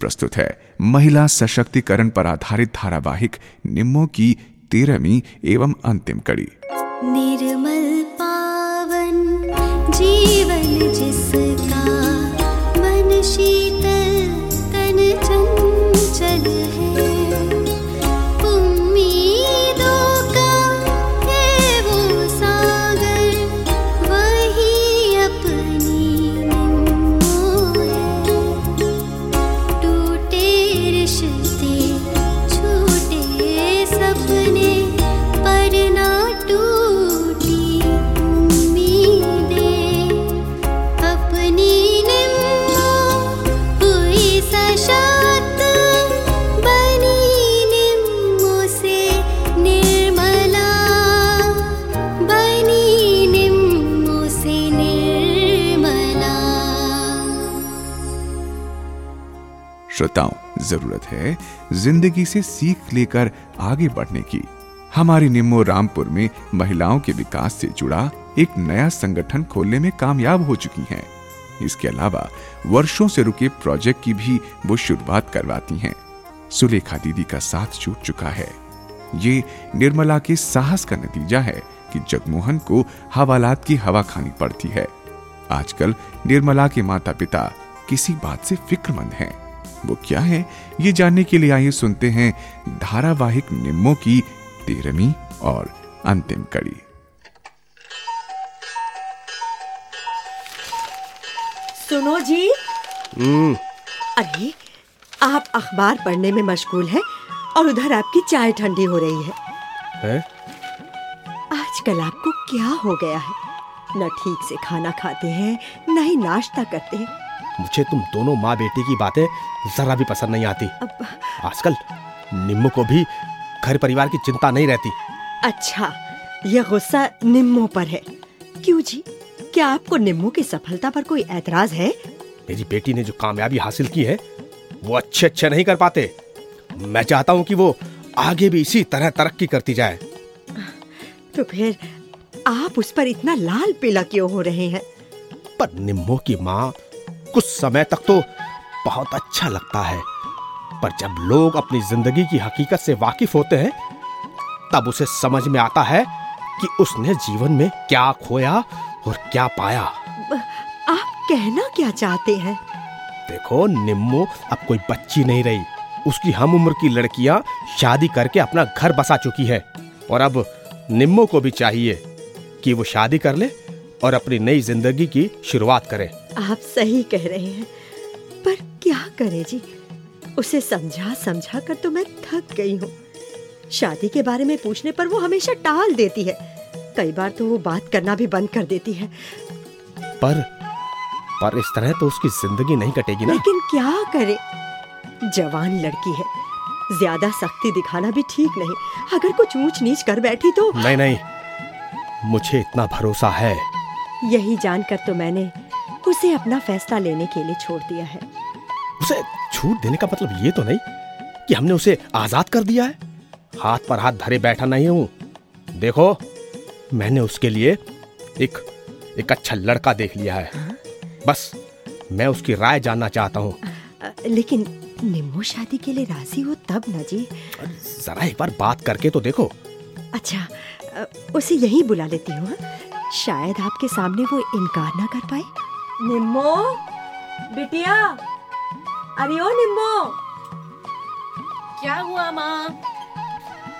प्रस्तुत है। महिला सशक्तिकरण पर आधारित धारावाहिक निम्मो की तेरहवीं एवं अंतिम कड़ी। निर्मल पावन, जीवन जिसका श्रोताओं, ज़रूरत है ज़िंदगी से सीख लेकर आगे बढ़ने की। हमारी निम्मो रामपुर में महिलाओं के विकास से जुड़ा एक नया संगठन खोलने में कामयाब हो चुकी हैं। इसके अलावा वर्षों से रुके प्रोजेक्ट की भी वो शुरुआत करवाती हैं। सुलेखा दीदी का साथ छूट चुका है। ये निर्मला के साहस का नतीजा है कि जगमोहन को हवालात की हवा खानी पड़ती है। आजकल निर्मला के माता पिता किसी बात से फिक्रमंद हैं। वो क्या है? ये जानने के लिए आइए सुनते हैं धारावाहिक निम्मो की तेरहवीं और अंतिम कड़ी। सुनो जी। अरे आप अखबार पढ़ने में मशगूल हैं और उधर आपकी चाय ठंडी हो रही है। हैं? आजकल आपको क्या हो गया है? न ठीक से खाना खाते हैं न ही नाश्ता करते हैं। मुझे तुम दोनों माँ बेटी की बातें जरा भी पसंद नहीं आती। आजकल निम्मू को भी घर परिवार की चिंता नहीं रहती। अच्छा यह गुस्सा निम्मो पर है। क्यों जी? क्या आपको निम्मो की सफलता पर कोई ऐतराज है? मेरी बेटी ने जो कामयाबी हासिल की है वो अच्छे अच्छे नहीं कर पाते। मैं चाहता हूँ कि वो आगे भी इसी तरह तरक्की करती जाए। तो फिर आप उस पर इतना लाल पीला क्यों हो रहे हैं? पर निम्मो की माँ कुछ समय तक तो बहुत अच्छा लगता है। पर जब लोग अपनी ज़िंदगी की हकीकत से वाकिफ होते हैं तब उसे समझ में आता है कि उसने जीवन में क्या खोया और क्या पाया। आप कहना क्या चाहते हैं? देखो निम्मो अब कोई बच्ची नहीं रही। उसकी हम उम्र की लड़कियाँ शादी करके अपना घर बसा चुकी है। और अब निम्मो को भी चाहिए कि वो शादी कर ले और अपनी नई ज़िंदगी की शुरुआत करे। आप सही कह रहे हैं। पर क्या करें जी? उसे समझा समझा कर तो मैं थक गई हूँ। शादी के बारे में पूछने पर वो हमेशा टाल देती है। कई बार तो वो बात करना भी बंद कर देती है। पर पर इस तरह तो उसकी ज़िंदगी नहीं कटेगी ना। लेकिन क्या करे? जवान लड़की है। ज़्यादा सख्ती दिखाना भी ठीक नहीं। अगर कुछ ऊंच नीच कर बैठी तो नहीं नहीं। मुझे इतना भरोसा है। यही जानकर तो मैंने उसे अपना फैसला लेने के लिए छोड़ दिया है। उसे छूट देने का मतलब ये तो नहीं कि हमने उसे आज़ाद कर दिया है। हाथ पर हाथ धरे बैठा नहीं हूँ। देखो मैंने उसके लिए एक एक अच्छा लड़का देख लिया है। बस मैं उसकी राय जानना चाहता हूँ। लेकिन निम्मो शादी के लिए राज़ी हो तब न जी। जरा एक बार बात करके तो देखो। अच्छा उसे यहीं बुला लेती हूँ हाँ? शायद आपके सामने वो इनकार ना कर पाए। निम्मो? बिटिया? अरे ओ निम्मो! क्या हुआ माँ?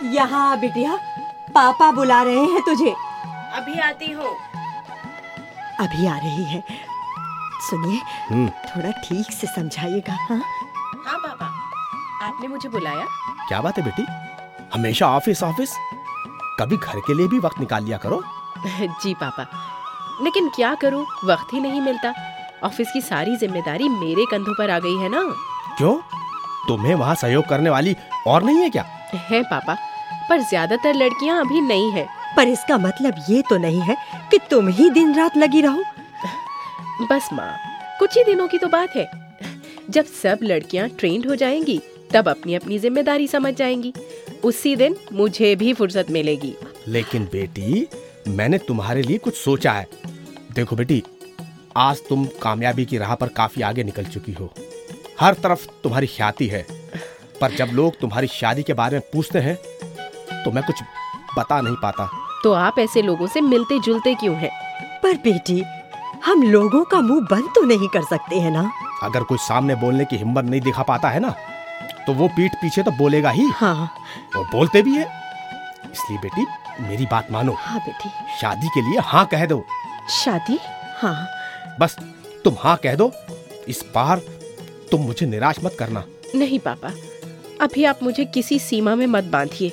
यहाँ बिटिया पापा बुला रहे हैं तुझे। अभी आती हूँ। अभी आ रही है। सुनिए हम्म। थोड़ा ठीक से समझाइएगा हाँ? हाँ पापा। आपने मुझे बुलाया। क्या बात है बेटी? हमेशा ऑफ़िस ऑफ़िस। कभी घर के लिए भी वक्त निकाल लिया करो। जी पापा। लेकिन क्या करूँ? वक्त ही नहीं मिलता। ऑफ़िस की सारी ज़िम्मेदारी मेरे कंधों पर आ गई है ना? क्यों? तुम्हें वहाँ सहयोग करने वाली और नहीं है क्या? है पापा पर ज़्यादातर लड़कियाँ अभी नहीं है। पर इसका मतलब ये तो नहीं है कि तुम ही दिन रात लगी रहो। बस माँ कुछ ही दिनों की तो बात है। जब सब लड़कियाँ ट्रेंड हो जाएँगी तब अपनी अपनी ज़िम्मेदारी समझ जाएँगी। उसी दिन मुझे भी फुर्सत मिलेगी। लेकिन बेटी मैंने तुम्हारे लिए कुछ सोचा है। देखो बेटी आज तुम कामयाबी की राह पर काफ़ी आगे निकल चुकी हो। हर तरफ़ तुम्हारी ख्याति है पर जब लोग तुम्हारी शादी के बारे में पूछते हैं तो मैं कुछ बता नहीं पाता। तो आप ऐसे लोगों से मिलते जुलते क्यों हैं? पर बेटी हम लोगों का मुँह बंद तो नहीं कर सकते हैं ना? अगर कोई सामने बोलने की हिम्मत नहीं दिखा पाता है ना तो वो पीठ पीछे तो बोलेगा ही। हाँ। और बोलते भी है। इसलिए बेटी मेरी बात मानो। हाँ बेटी। शादी के लिए हाँ कह दो। शादी? हाँ। बस तुम हाँ कह दो। इस बार तुम मुझे निराश मत करना। नहीं पापा। अभी आप मुझे किसी सीमा में मत बांधिए।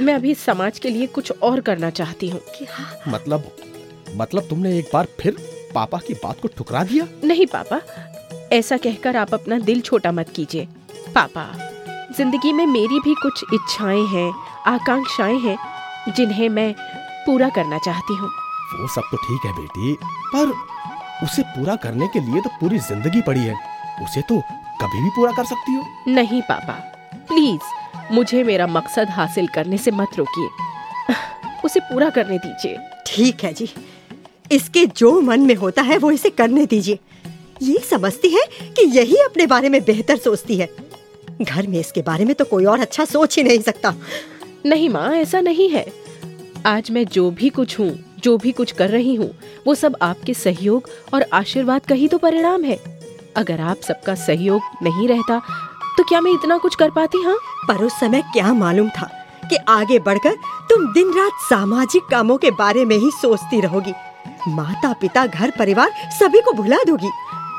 मैं अभी समाज के लिए कुछ और करना चाहती हूँ। मतलब मतलब तुमने एक बार फिर पापा की बात को ठुकरा दिया? नहीं पापा। ऐसा कहकर आप अपना दिल छोटा मत कीजिए। पापा ज़िंदगी में मेरी भी कुछ इच्छाएँ हैं आकांक्षाएँ हैं जिन्हें मैं पूरा करना चाहती हूँ। वो सब तो ठीक है बेटी पर उसे पूरा करने के लिए तो पूरी ज़िंदगी पड़ी है। उसे तो कभी भी पूरा कर सकती हो। नहीं पापा। प्लीज़ मुझे मेरा मकसद हासिल करने से मत रोकिए। उसे पूरा करने दीजिए। ठीक है जी। इसके जो मन में होता है वो इसे करने दीजिए। ये समझती है कि यही अपने बारे में बेहतर सोचती है। घर में इसके बारे में तो कोई और अच्छा सोच ही नहीं सकता। नहीं माँ ऐसा नहीं है। आज मैं जो भी कुछ हूँ जो भी कुछ कर रही हूँ वो सब आपके सहयोग और आशीर्वाद का ही तो परिणाम है। अगर आप सबका सहयोग नहीं रहता तो क्या मैं इतना कुछ कर पाती हाँ? पर उस समय क्या मालूम था कि आगे बढ़कर तुम दिन रात सामाजिक कामों के बारे में ही सोचती रहोगी। माता पिता घर परिवार सभी को भुला दोगी।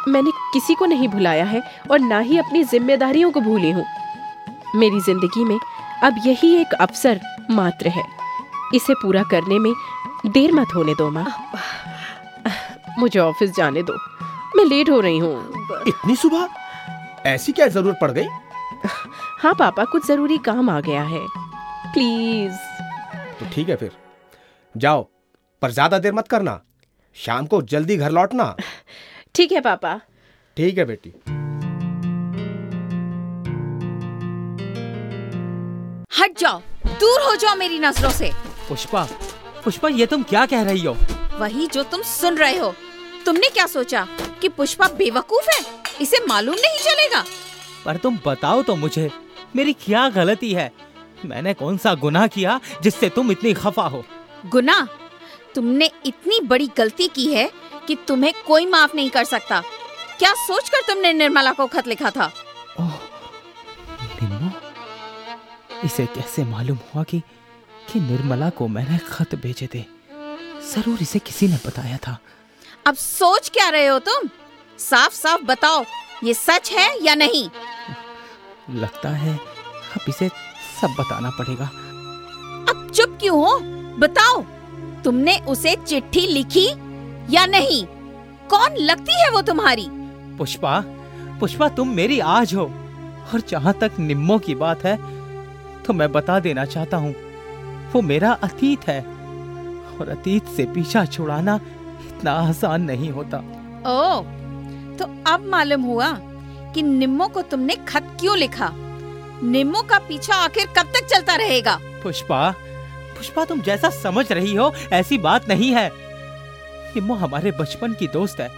मैंने किसी को नहीं भुलाया है और ना ही अपनी जिम्मेदारियों को भूली हूँ। मेरी ज़िंदगी में अब यही एक अवसर मात्र है। इसे पूरा करने में देर मत होने दो माँ। मुझे ऑफ़िस जाने दो। मैं लेट हो रही हूँ। इतनी सुबह? ऐसी क्या ज़रूरत पड़ गई? हाँ पापा कुछ ज़रूरी काम आ गया है। प्लीज़। तो ठीक है फिर। जाओ पर ज़्यादा देर मत करना। शाम को जल्दी घर लौटना। ठीक है पापा। ठीक है बेटी। हट जाओ। दूर हो जाओ मेरी नज़रों से। पुष्पा पुष्पा ये तुम क्या कह रही हो? वही जो तुम सुन रहे हो। तुमने क्या सोचा कि पुष्पा बेवकूफ़ है? इसे मालूम नहीं चलेगा। पर तुम बताओ तो मुझे मेरी क्या गलती है? मैंने कौन सा गुनाह किया जिससे तुम इतनी खफा हो? गुना? तुमने इतनी बड़ी गलती की है कि तुम्हें कोई माफ़ नहीं कर सकता। क्या सोचकर तुमने निर्मला को खत लिखा था? निम्मो इसे कैसे मालूम हुआ कि कि निर्मला को मैंने खत भेजे थे। ज़रूर इसे किसी ने बताया था। अब सोच क्या रहे हो तुम? साफ़ साफ़ बताओ ये सच है या नहीं? लगता है अब इसे सब बताना पड़ेगा। अब चुप क्यों हो? बताओ तुमने उसे चिट्ठी लिखी या नहीं? कौन लगती है वो तुम्हारी? पुष्पा पुष्पा तुम मेरी आज हो। और जहाँ तक निम्मो की बात है तो मैं बता देना चाहता हूँ। वो मेरा अतीत है। और अतीत से पीछा छुड़ाना इतना आसान नहीं होता। ओ तो अब मालूम हुआ कि निम्मो को तुमने खत क्यों लिखा? निम्मो का पीछा आखिर कब तक चलता रहेगा? पुष्पा पुष्पा तुम जैसा समझ रही हो ऐसी बात नहीं है। निम्मो हमारे बचपन की दोस्त है।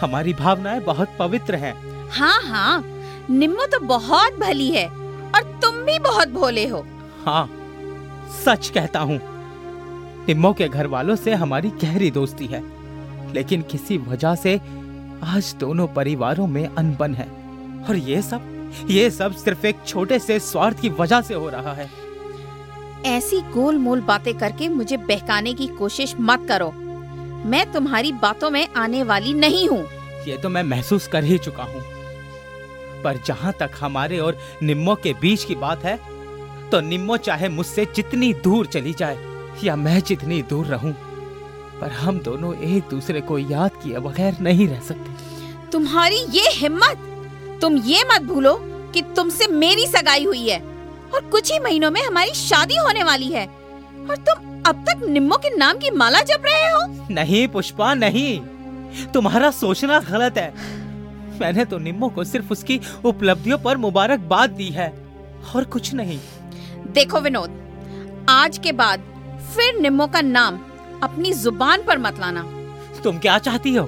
हमारी भावनाएँ बहुत पवित्र हैं। हाँ हाँ निम्मो तो बहुत भली है और तुम भी बहुत भोले हो। हाँ सच कहता हूँ निम्मो के घर वालों से हमारी गहरी दोस्ती है लेकिन किसी वजह से आज दोनों परिवारों में अनबन है। और ये सब ये सब सिर्फ़ एक छोटे से स्वार्थ की वजह से हो रहा है। ऐसी गोल मोल बातें करके मुझे बहकाने की कोशिश मत करो। मैं तुम्हारी बातों में आने वाली नहीं हूँ। ये तो मैं महसूस कर ही चुका हूँ। पर जहाँ तक हमारे और निम्मो के बीच की बात है तो निम्मो चाहे मुझसे जितनी दूर चली जाए या मैं जितनी दूर रहूँ पर हम दोनों एक दूसरे को याद किए बगैर नहीं रह सकते। तुम्हारी ये हिम्मत तुम ये मत भूलो कि तुमसे मेरी सगाई हुई है और कुछ ही महीनों में हमारी शादी होने वाली है और तुम अब तक निम्मो के नाम की माला जप रहे हो। नहीं पुष्पा नहीं। तुम्हारा सोचना गलत है। मैंने तो निम्मो को सिर्फ़ उसकी उपलब्धियों पर मुबारकबाद दी है और कुछ नहीं। देखो विनोद आज के बाद फिर निम्मो का नाम अपनी ज़ुबान पर मत लाना। तुम क्या चाहती हो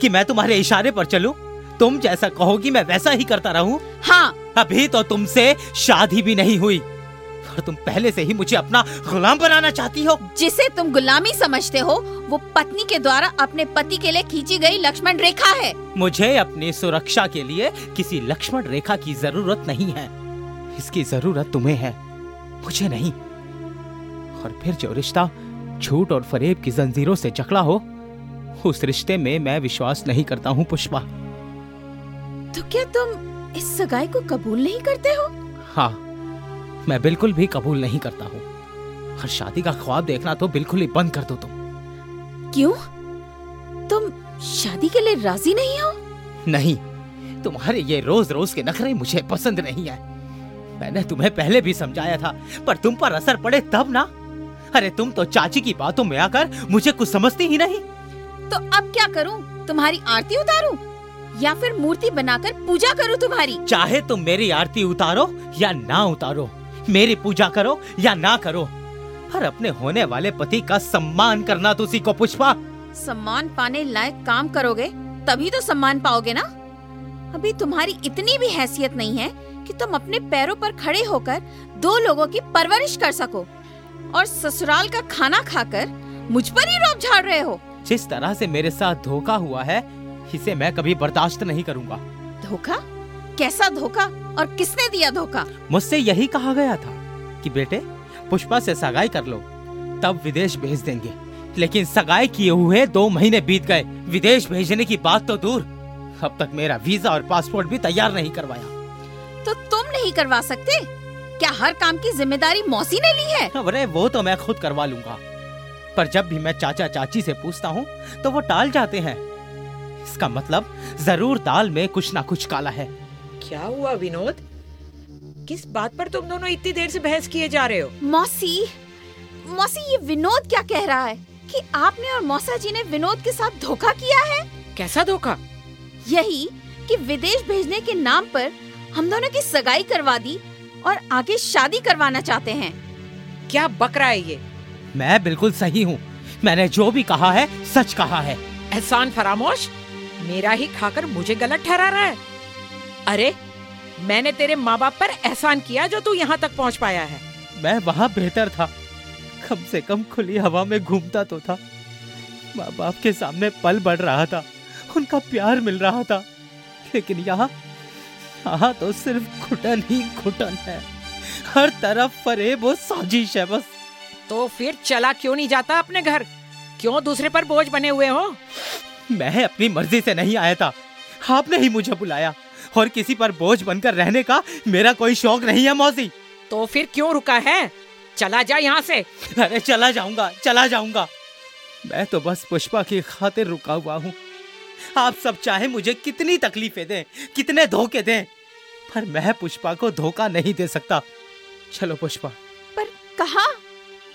कि मैं तुम्हारे इशारे पर चलूँ? तुम जैसा कहोगी मैं वैसा ही करता रहूँ? हाँ। अभी तो तुमसे शादी भी नहीं हुई। और तुम पहले से ही मुझे अपना गुलाम बनाना चाहती हो। जिसे तुम गुलामी समझते हो वो पत्नी के द्वारा अपने पति के लिए खींची गई लक्ष्मण रेखा है। मुझे अपनी सुरक्षा के लिए किसी लक्ष्मण रेखा की ज़रूरत नहीं है। इसकी ज़रूरत तुम्हें है। मुझे नहीं। और फिर जो रिश्ता झूठ और फरेब की जंजीरों से जकड़ा हो उस रिश्ते में मैं विश्वास नहीं करता हूँ पुष्पा। तो क्या तुम इस सगाई को कबूल नहीं करते हो? हाँ मैं बिल्कुल भी कबूल नहीं करता हूँ। और शादी का ख्वाब देखना तो बिल्कुल ही बंद कर दो तुम। क्यों? तुम शादी के लिए राज़ी नहीं हो? नहीं तुम्हारे ये रोज रोज के नखरे मुझे पसंद नहीं है। मैंने तुम्हें पहले भी समझाया था पर तुम पर असर पड़े तब ना। अरे तुम तो चाची की बातों में आकर मुझे कुछ समझती ही नहीं। तो अब क्या करूँ? तुम्हारी आरती उतारूं? या फिर मूर्ति बनाकर पूजा करूँ तुम्हारी? चाहे तुम मेरी आरती उतारो या ना उतारो मेरी पूजा करो या ना करो पर अपने होने वाले पति का सम्मान करना तो सीखो पुष्पा। सम्मान पाने लायक काम करोगे तभी तो सम्मान पाओगे ना? अभी तुम्हारी इतनी भी हैसियत नहीं है कि तुम अपने पैरों पर खड़े होकर दो लोगों की परवरिश कर सको। और ससुराल का खाना खाकर मुझ पर ही रोब झाड़ रहे हो। जिस तरह से मेरे साथ धोखा हुआ है इसे मैं कभी बर्दाश्त नहीं करूँगा। धोखा? कैसा धोखा? और किसने दिया धोखा? मुझसे यही कहा गया था कि बेटे पुष्पा से सगाई कर लो तब विदेश भेज देंगे। लेकिन सगाई किए हुए दो महीने बीत गए विदेश भेजने की बात तो दूर। अब तक मेरा वीज़ा और पासपोर्ट भी तैयार नहीं करवाया। तो तुम नहीं करवा सकते? क्या हर काम की ज़िम्मेदारी मौसी ने ली है? अरे वो तो मैं खुद करवा लूँगा। पर जब भी मैं चाचा चाची से पूछता हूँ तो वो टाल जाते हैं। इसका मतलब ज़रूर दाल में कुछ ना कुछ काला है। क्या हुआ विनोद? किस बात पर तुम दोनों इतनी देर से बहस किए जा रहे हो? मौसी मौसी ये विनोद क्या कह रहा है? कि आपने और मौसा जी ने विनोद के साथ धोखा किया है? कैसा धोखा? यही कि विदेश भेजने के नाम पर हम दोनों की सगाई करवा दी और आगे शादी करवाना चाहते हैं। क्या बकरा है ये? मैं बिल्कुल सही हूँ। मैंने जो भी कहा है सच कहा है। एहसान फरामोश मेरा ही खाकर मुझे गलत ठहरा रहा है। अरे मैंने तेरे माँ बाप पर एहसान किया जो तू यहाँ तक पहुँच पाया है। मैं वहाँ बेहतर था। कम से कम खुली हवा में घूमता तो था। माँ बाप के सामने पल बढ़ रहा था। उनका प्यार मिल रहा था। लेकिन यहाँ यहाँ तो सिर्फ़ घुटन ही घुटन है। हर तरफ़ फरेब और साजिश है बस। तो फिर चला क्यों नहीं जाता अपने घर? क्यों दूसरे पर बोझ बने हुए हो? मैं अपनी मर्ज़ी से नहीं आया था। आपने ही मुझे बुलाया। और किसी पर बोझ बनकर रहने का मेरा कोई शौक नहीं है मौसी। तो फिर क्यों रुका है? चला जा यहाँ से। अरे चला जाऊँगा चला जाऊँगा। मैं तो बस पुष्पा की खातिर रुका हुआ हूँ। आप सब चाहे मुझे कितनी तकलीफें दें कितने धोखे दें पर मैं पुष्पा को धोखा नहीं दे सकता। चलो पुष्पा। पर कहा?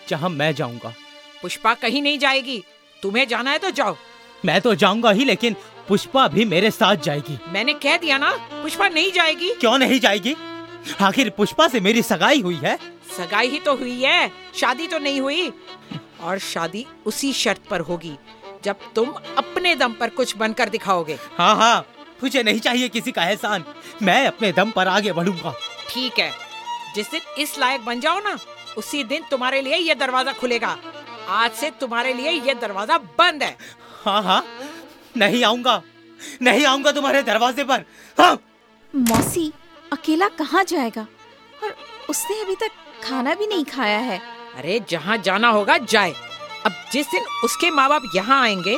जहाँ मैं जाऊँगा। पुष्पा कहीं नहीं जाएगी। तुम्हें जाना है तो जाओ। मैं तो जाऊँगा ही लेकिन पुष्पा भी मेरे साथ जाएगी। मैंने कह दिया ना पुष्पा नहीं जाएगी। क्यों नहीं जाएगी? आखिर पुष्पा से मेरी सगाई हुई है? सगाई ही तो हुई है शादी तो नहीं हुई और शादी उसी शर्त पर होगी। जब तुम अपने दम पर कुछ बनकर दिखाओगे। हाँ हाँ मुझे नहीं चाहिए किसी का एहसान। मैं अपने दम पर आगे बढ़ूँगा। ठीक है जिस दिन इस लायक बन जाओ ना उसी दिन तुम्हारे लिए ये दरवाज़ा खुलेगा। आज से तुम्हारे लिए ये दरवाज़ा बंद है। हाँ हाँ नहीं आऊँगा नहीं आऊँगा तुम्हारे दरवाजे पर। हाँ। मौसी अकेला कहाँ जाएगा? और उसने अभी तक खाना भी नहीं खाया है। अरे जहाँ जाना होगा जाए। अब जिस दिन उसके माँ बाप यहाँ आएँगे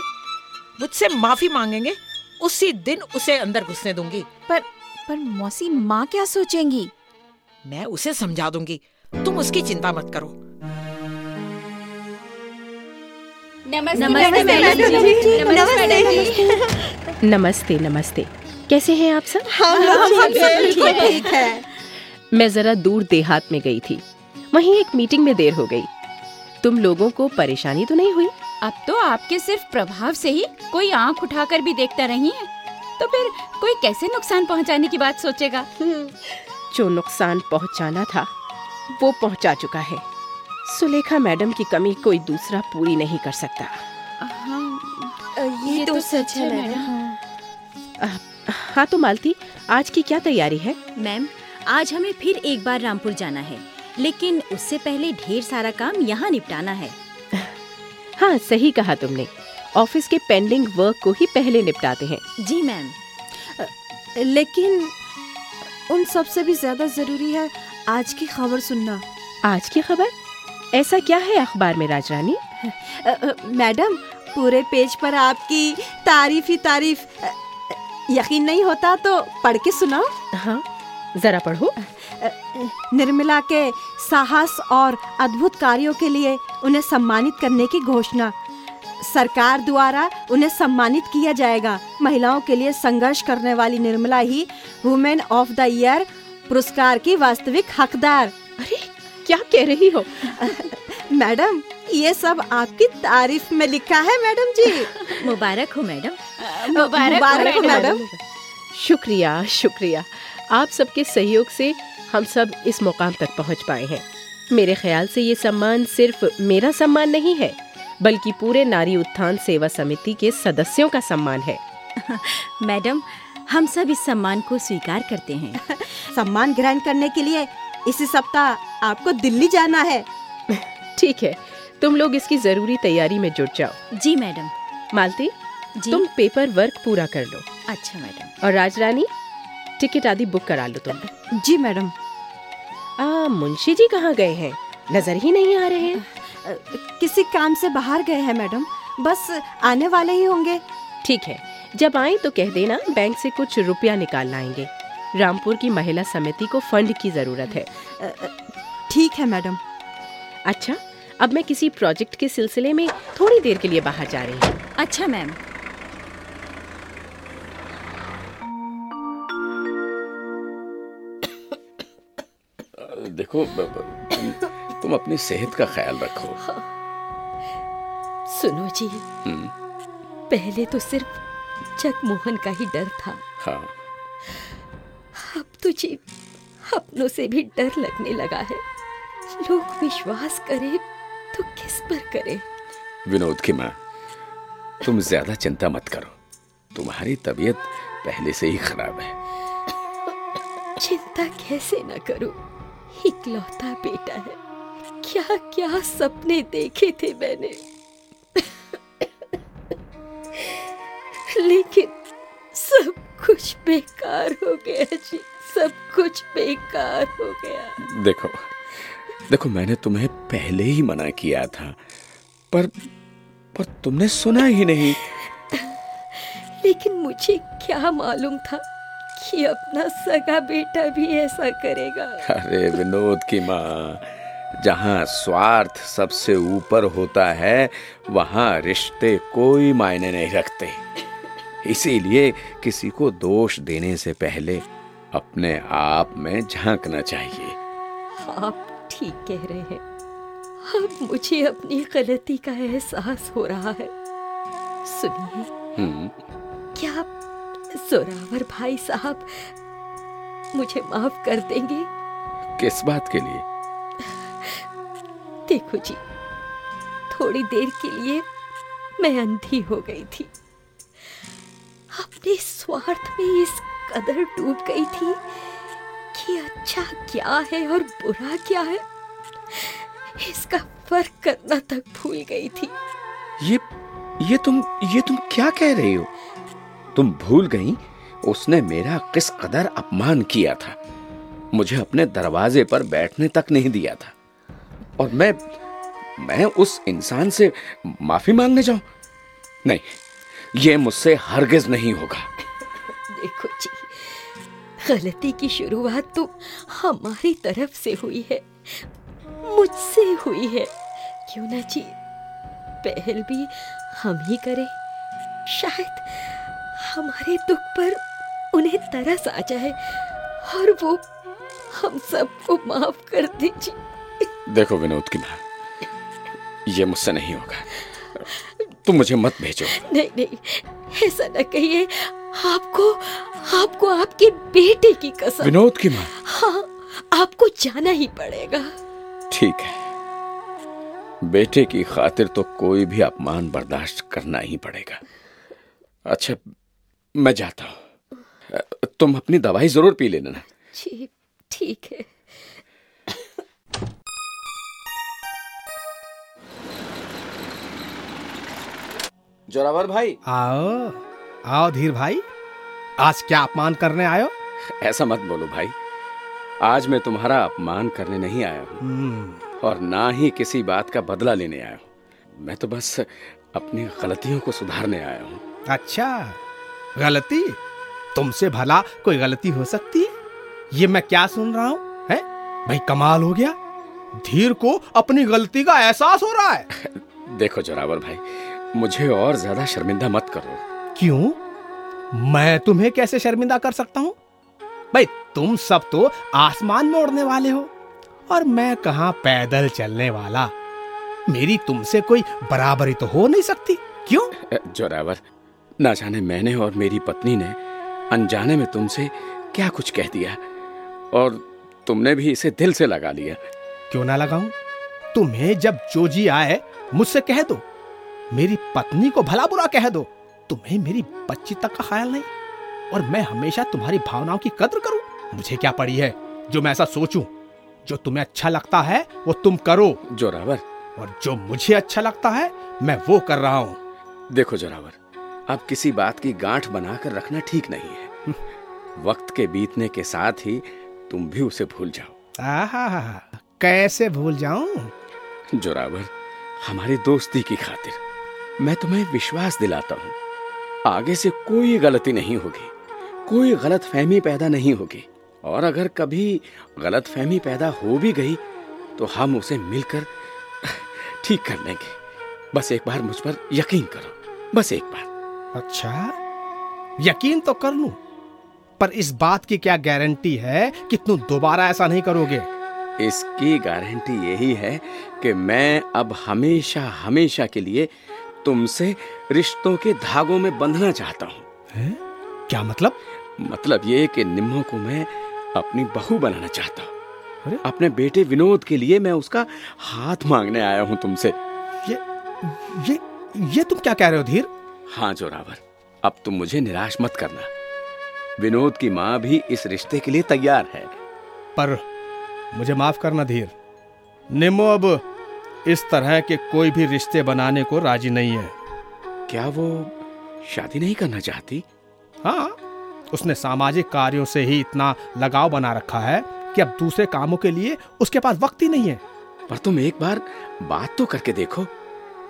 मुझसे माफ़ी मांगेंगे उसी दिन उसे अंदर घुसने दूँगी। पर पर मौसी माँ क्या सोचेंगी? मैं उसे समझा दूँगी। तुम उसकी चिंता मत करो। नमस्ते नमस्ते नमस्ते कैसे हैं आप सब? ठीक है। मैं जरा दूर देहात में गई थी। वहीं एक मीटिंग में देर हो गई। तुम लोगों को परेशानी तो नहीं हुई? अब तो आपके सिर्फ़ प्रभाव से ही कोई आँख उठाकर भी देखता नहीं है। तो फिर कोई कैसे नुकसान पहुँचाने की बात सोचेगा? जो नुकसान पहुंचाना था वो पहुँचा चुका है। सुलेखा मैडम की कमी कोई दूसरा पूरी नहीं कर सकता। ये तो सच है मैडम। हाँ तो मालती आज की क्या तैयारी है? मैम आज हमें फिर एक बार रामपुर जाना है। लेकिन उससे पहले ढेर सारा काम यहाँ निपटाना है। हाँ सही कहा तुमने। ऑफ़िस के पेंडिंग वर्क को ही पहले निपटाते हैं। जी मैम। लेकिन उन सबसे भी ज़्यादा ज़रूरी है आज की खबर सुनना। आज की खबर? ऐसा क्या है अखबार में राजरानी? मैडम पूरे पेज पर आपकी तारीफ़ ही तारीफ़। यकीन नहीं होता तो पढ़ के सुनाओ। हाँ जरा पढ़ो। निर्मला के साहस और अद्भुत कार्यों के लिए उन्हें सम्मानित करने की घोषणा। सरकार द्वारा उन्हें सम्मानित किया जाएगा। महिलाओं के लिए संघर्ष करने वाली निर्मला ही वुमेन ऑफ़ द ईयर पुरस्कार की वास्तविक हकदार। अरे क्या कह रही हो? मैडम ये सब आपकी तारीफ़ में लिखा है मैडम जी। मुबारक हो मैडम। मुबारक हो मैडम। शुक्रिया शुक्रिया। आप सबके सहयोग से हम सब इस मुकाम तक पहुँच पाए हैं। मेरे ख्याल से ये सम्मान सिर्फ़ मेरा सम्मान नहीं है बल्कि पूरे नारी उत्थान सेवा समिति के सदस्यों का सम्मान है। मैडम हम सब इस सम्मान को स्वीकार करते हैं। सम्मान ग्रहण करने के लिए इसी सप्ताह आपको दिल्ली जाना है। ठीक है तुम लोग इसकी ज़रूरी तैयारी में जुट जाओ। जी मैडम। मालती जी? तुम पेपर वर्क पूरा कर लो। अच्छा मैडम। और राजरानी टिकट आदि बुक करा लो तुम। जी मैडम। आ, मुंशी जी कहाँ गए हैं? नज़र ही नहीं आ रहे हैं। किसी काम से बाहर गए हैं मैडम। बस आने वाले ही होंगे। ठीक है। जब आए तो कह देना बैंक से कुछ रुपया निकाल लाएँगे। रामपुर की महिला समिति को फंड की ज़रूरत है। ठीक है मैडम। अच्छा अब मैं किसी प्रोजेक्ट के सिलसिले में थोड़ी देर के लिए बाहर जा रही हूँ। अच्छा मैम। देखो तुम, अपनी सेहत का ख्याल रखो। सुनो जी। हम्म, पहले तो सिर्फ़ जगमोहन का ही डर था। हाँ। अब तो जी अपनों से भी डर लगने लगा है। लोग विश्वास करें तो किस पर करें? विनोद की माँ तुम ज़्यादा चिंता मत करो। तुम्हारी तबीयत पहले से ही खराब है। चिंता कैसे न करूँ? इकलौता बेटा है। क्या क्या सपने देखे थे मैंने। लेकिन सब कुछ बेकार हो गया जी सब कुछ बेकार हो गया। देखो देखो मैंने तुम्हें पहले ही मना किया था पर पर तुमने सुना ही नहीं। लेकिन मुझे क्या मालूम था कि अपना सगा बेटा भी ऐसा करेगा। अरे विनोद की माँ जहाँ स्वार्थ सबसे ऊपर होता है वहाँ रिश्ते कोई मायने नहीं रखते। इसीलिए किसी को दोष देने से पहले अपने आप में झांकना चाहिए। आप ठीक कह रहे हैं। अब मुझे अपनी गलती का एहसास हो रहा है। सुनिए हम्म, क्या आप जोरावर भाई साहब मुझे माफ़ कर देंगे। किस बात के लिए? देखो जी थोड़ी देर के लिए मैं अंधी हो गई थी। अपने स्वार्थ में इस कदर डूब गई थी कि अच्छा क्या है और बुरा क्या है इसका फ़र्क करना तक भूल गई थी। ये ये तुम ये तुम क्या कह रही हो? तुम भूल गई, उसने मेरा किस कदर अपमान किया था। मुझे अपने दरवाजे पर बैठने तक नहीं दिया था। और मैं मैं उस इंसान से माफ़ी मांगने जाऊँ? नहीं, ये मुझसे हरगिज नहीं होगा। देखो जी, गलती की शुरुआत तो हमारी तरफ़ से हुई है, मुझसे हुई है। क्यों ना जी, पहल भी हम ही करें, शायद हमारे दुख पर उन्हें तरस आ जाए और वो हम सबको माफ़ कर दीजिए। देखो विनोद की माँ ये मुझसे नहीं होगा। तुम मुझे मत भेजो। नहीं नहीं ऐसा न कहिए। आपको आपको आपके बेटे की कसम। विनोद की माँ हाँ आपको जाना ही पड़ेगा। ठीक है। बेटे की खातिर तो कोई भी अपमान बर्दाश्त करना ही पड़ेगा। अच्छा मैं जाता हूँ। तुम अपनी दवाई ज़रूर पी लेना। जी ठीक है। जोरावर भाई। आओ आओ धीर भाई। आज क्या अपमान करने आयो ऐसा मत बोलो भाई। आज मैं तुम्हारा अपमान करने नहीं आया हूँ। हम्म, और ना ही किसी बात का बदला लेने आया हूँ। मैं तो बस अपनी गलतियों को सुधारने आया हूँ। अच्छा। गलती? तुमसे भला कोई गलती हो सकती? है ये मैं क्या सुन रहा हूँ? है? भाई कमाल हो गया। धीर को अपनी गलती का एहसास हो रहा है। देखो जोरावर भाई मुझे और ज़्यादा शर्मिंदा मत करो। क्यों? मैं तुम्हें कैसे शर्मिंदा कर सकता हूँ? भाई तुम सब तो आसमान में उड़ने वाले हो और मैं कहा पैदल चलने वाला? मेरी तुमसे कोई बराबरी तो हो नहीं सकती। क्यों? जोरावर ना जाने मैंने और मेरी पत्नी ने अनजाने में तुमसे क्या कुछ कह दिया और तुमने भी इसे दिल से लगा लिया। क्यों ना लगाऊँ? तुम्हें जब जो जी आए मुझसे कह दो। मेरी पत्नी को भला बुरा कह दो। तुम्हें मेरी बच्ची तक का ख्याल नहीं। और मैं हमेशा तुम्हारी भावनाओं की कद्र करूँ। मुझे क्या पड़ी है जो मैं ऐसा सोचूं? जो तुम्हें अच्छा लगता है वो तुम करो। जोरावर। और जो मुझे अच्छा लगता है मैं वो कर रहा हूँ। देखो जोरावर अब किसी बात की गांठ बनाकर रखना ठीक नहीं है। वक्त के बीतने के साथ ही तुम भी उसे भूल जाओ। आहा कैसे भूल जाऊँ? जोरावर हमारी दोस्ती की खातिर मैं तुम्हें विश्वास दिलाता हूँ। आगे से कोई गलती नहीं होगी। कोई गलत फहमी पैदा नहीं होगी। और अगर कभी गलत फहमी पैदा हो भी गई तो हम उसे मिलकर ठीक कर लेंगे। बस एक बार मुझ पर यकीन करो। बस एक बार। अच्छा? यकीन तो कर लू पर इस बात की क्या गारंटी है कि तुम दोबारा ऐसा नहीं करोगे? इसकी गारंटी यही है कि मैं अब हमेशा हमेशा के लिए तुमसे रिश्तों के धागों में बंधना चाहता हूँ। क्या मतलब? मतलब ये कि निम्मो को मैं अपनी बहू बनाना चाहता हूँ। अपने बेटे विनोद के लिए मैं उसका हाथ मांगने आया हूँ तुमसे। ये ये ये तुम क्या कह रहे हो धीर? हाँ जोरावर अब तुम मुझे निराश मत करना। विनोद की माँ भी इस रिश्ते के लिए तैयार है। पर मुझे माफ़ करना धीर। निमो अब इस तरह के कोई भी रिश्ते बनाने को राज़ी नहीं है। क्या वो शादी नहीं करना चाहती? हाँ उसने सामाजिक कार्यों से ही इतना लगाव बना रखा है कि अब दूसरे कामों के लिए उसके पास वक्त ही नहीं है। पर तुम एक बार बात तो करके देखो।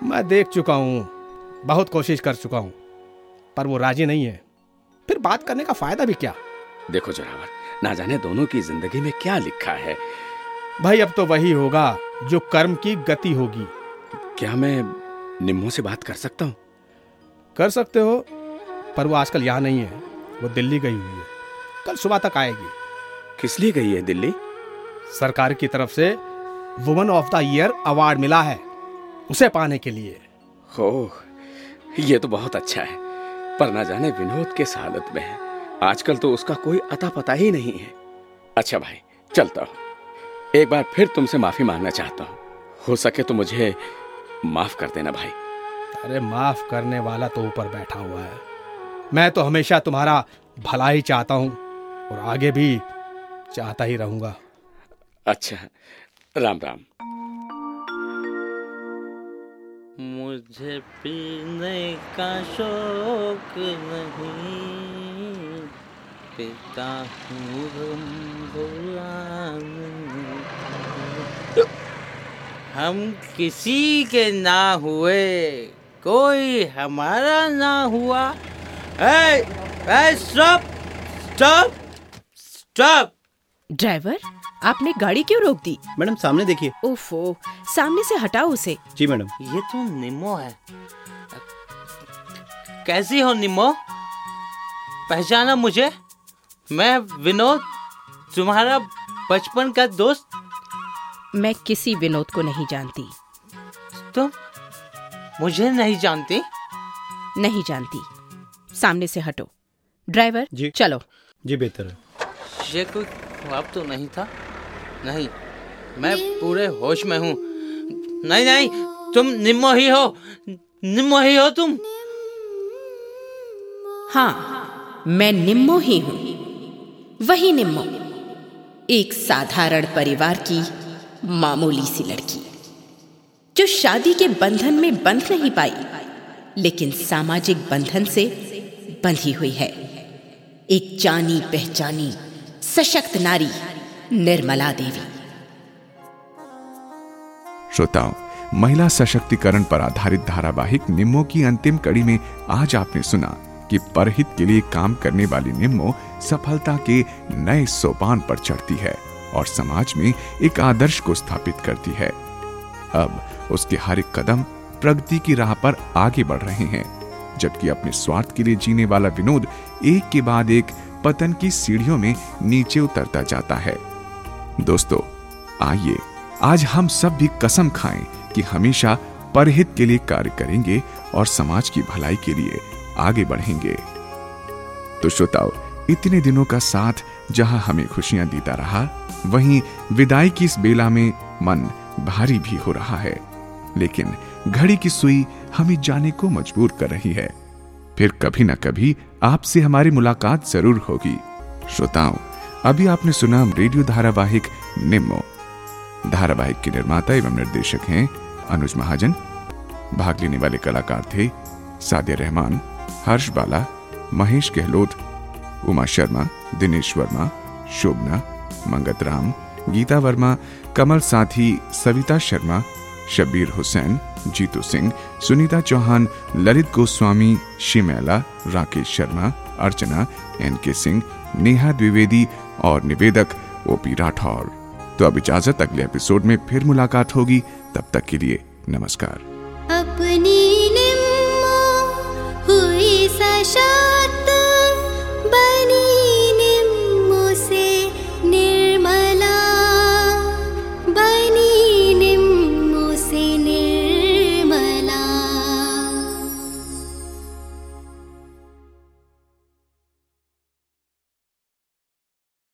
मैं देख चुका हूँ। बहुत कोशिश कर चुका हूँ पर वो राज़ी नहीं है। फिर बात करने का फ़ायदा भी क्या? देखो जोरावर ना जाने दोनों की ज़िंदगी में क्या लिखा है। भाई अब तो वही होगा जो कर्म की गति होगी। क्या मैं निम्मो से बात कर सकता हूँ? कर सकते हो पर वो आजकल यहाँ नहीं है। वो दिल्ली गई हुई है। कल सुबह तक आएगी। किस लिए गई है दिल्ली? सरकार की तरफ़ से woman of the year award मिला है उसे पाने के लिए। हो ये तो बहुत अच्छा है। पर ना जाने विनोद किस हालत में है। आजकल तो उसका कोई अता पता ही नहीं है। अच्छा भाई चलता हूँ। एक बार फिर तुमसे माफ़ी मांगना चाहता हूँ। हो सके तो मुझे माफ़ कर देना भाई। अरे माफ़ करने वाला तो ऊपर बैठा हुआ है। मैं तो हमेशा तुम्हारा भला ही चाहता हूँ और आगे भी चाहता ही रहूँगा। अच्छा राम राम। मुझे पीने का शौक नहीं। पीता हूँ हम किसी के ना हुए, कोई हमारा ना हुआ। स्टॉप स्टॉप स्टॉप ड्राइवर आपने गाड़ी क्यों रोक दी? मैडम सामने देखिए। ओफो सामने से हटाओ उसे। जी मैडम। ये तो निमो है। कैसी हो निमो पहचाना मुझे? मैं विनोद तुम्हारा बचपन का दोस्त? मैं किसी विनोद को नहीं जानती। तुम मुझे नहीं जानती? नहीं जानती। सामने से हटो। ड्राइवर जी। चलो। जी बेहतर है। ये कोई ख्वाब तो नहीं था? नहीं, मैं पूरे होश में हूँ। नहीं नहीं, तुम निम्मो ही हो। निम्मो ही हो तुम। हाँ मैं निम्मो ही हूँ। वही निम्मो, एक साधारण परिवार की मामूली सी लड़की, जो शादी के बंधन में बंध नहीं पाई, लेकिन सामाजिक बंधन से बंधी हुई है। एक जानी पहचानी सशक्त नारी निर्मला देवी। श्रोताओं, महिला सशक्तिकरण पर आधारित धारावाहिक निम्मो की अंतिम कड़ी में आज आपने सुना कि परहित के लिए काम करने वाली निम्मो सफलता के नए सोपान पर चढ़ती है और समाज में एक आदर्श को स्थापित करती है। अब उसके हर एक कदम प्रगति की राह पर आगे बढ़ रहे हैं, जबकि अपने स्वार्थ के लिए जीने वाला विनोद एक के बाद एक पतन की सीढ़ियों में नीचे उतरता जाता है। दोस्तों, आइए आज हम सब भी कसम खाएँ कि हमेशा परहित के लिए कार्य करेंगे और समाज की भलाई के लिए आगे बढ़ेंगे। तो श्रोताओ, इतने दिनों का साथ जहाँ हमें खुशियाँ देता रहा, वहीं विदाई की इस बेला में मन भारी भी हो रहा है। लेकिन घड़ी की सुई हमें जाने को मजबूर कर रही है। फिर कभी ना कभी आपसे हमारी मुलाकात ज़रूर होगी। श्रोताओं अभी आपने सुना रेडियो धारावाहिक निम्मो। धारावाहिक के निर्माता एवं निर्देशक हैं अनुज महाजन। भाग लेने वाले कलाकार थे सादिया रहमान, हर्ष बाला, महेश गहलोत, उमा शर्मा, दिनेश वर्मा, शोभना, मंगत राम, गीता वर्मा, कमल साथी, सविता शर्मा शबीर हुसैन, जीतू सिंह, सुनीता चौहान, ललित गोस्वामी, शिमैला, राकेश शर्मा, अर्चना, एन के सिंह नेहा द्विवेदी और निवेदक ओपी राठौर। तो अब इजाज़त, अगले एपिसोड में फिर मुलाकात होगी। तब तक के लिए नमस्कार। अपनी